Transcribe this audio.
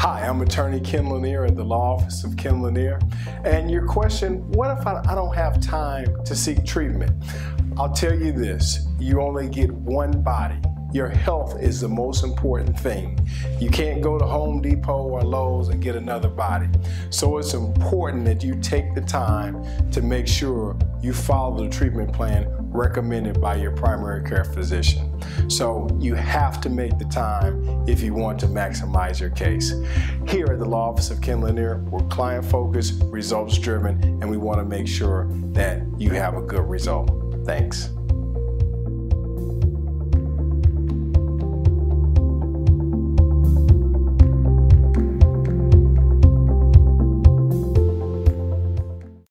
Hi, I'm attorney Ken Lanier at the law office of Ken Lanier. And your question, what if I, don't have time to seek treatment? I'll tell you this, you only get one body. Your health is the most important thing. You can't go to Home Depot or Lowe's and get another body. So it's important that you take the time to make sure you follow the treatment plan recommended by your primary care physician. So you have to make the time if you want to maximize your case. Here at the Law Office of Ken Lanier, we're client focused, results driven, and we want to make sure that you have a good result. Thanks.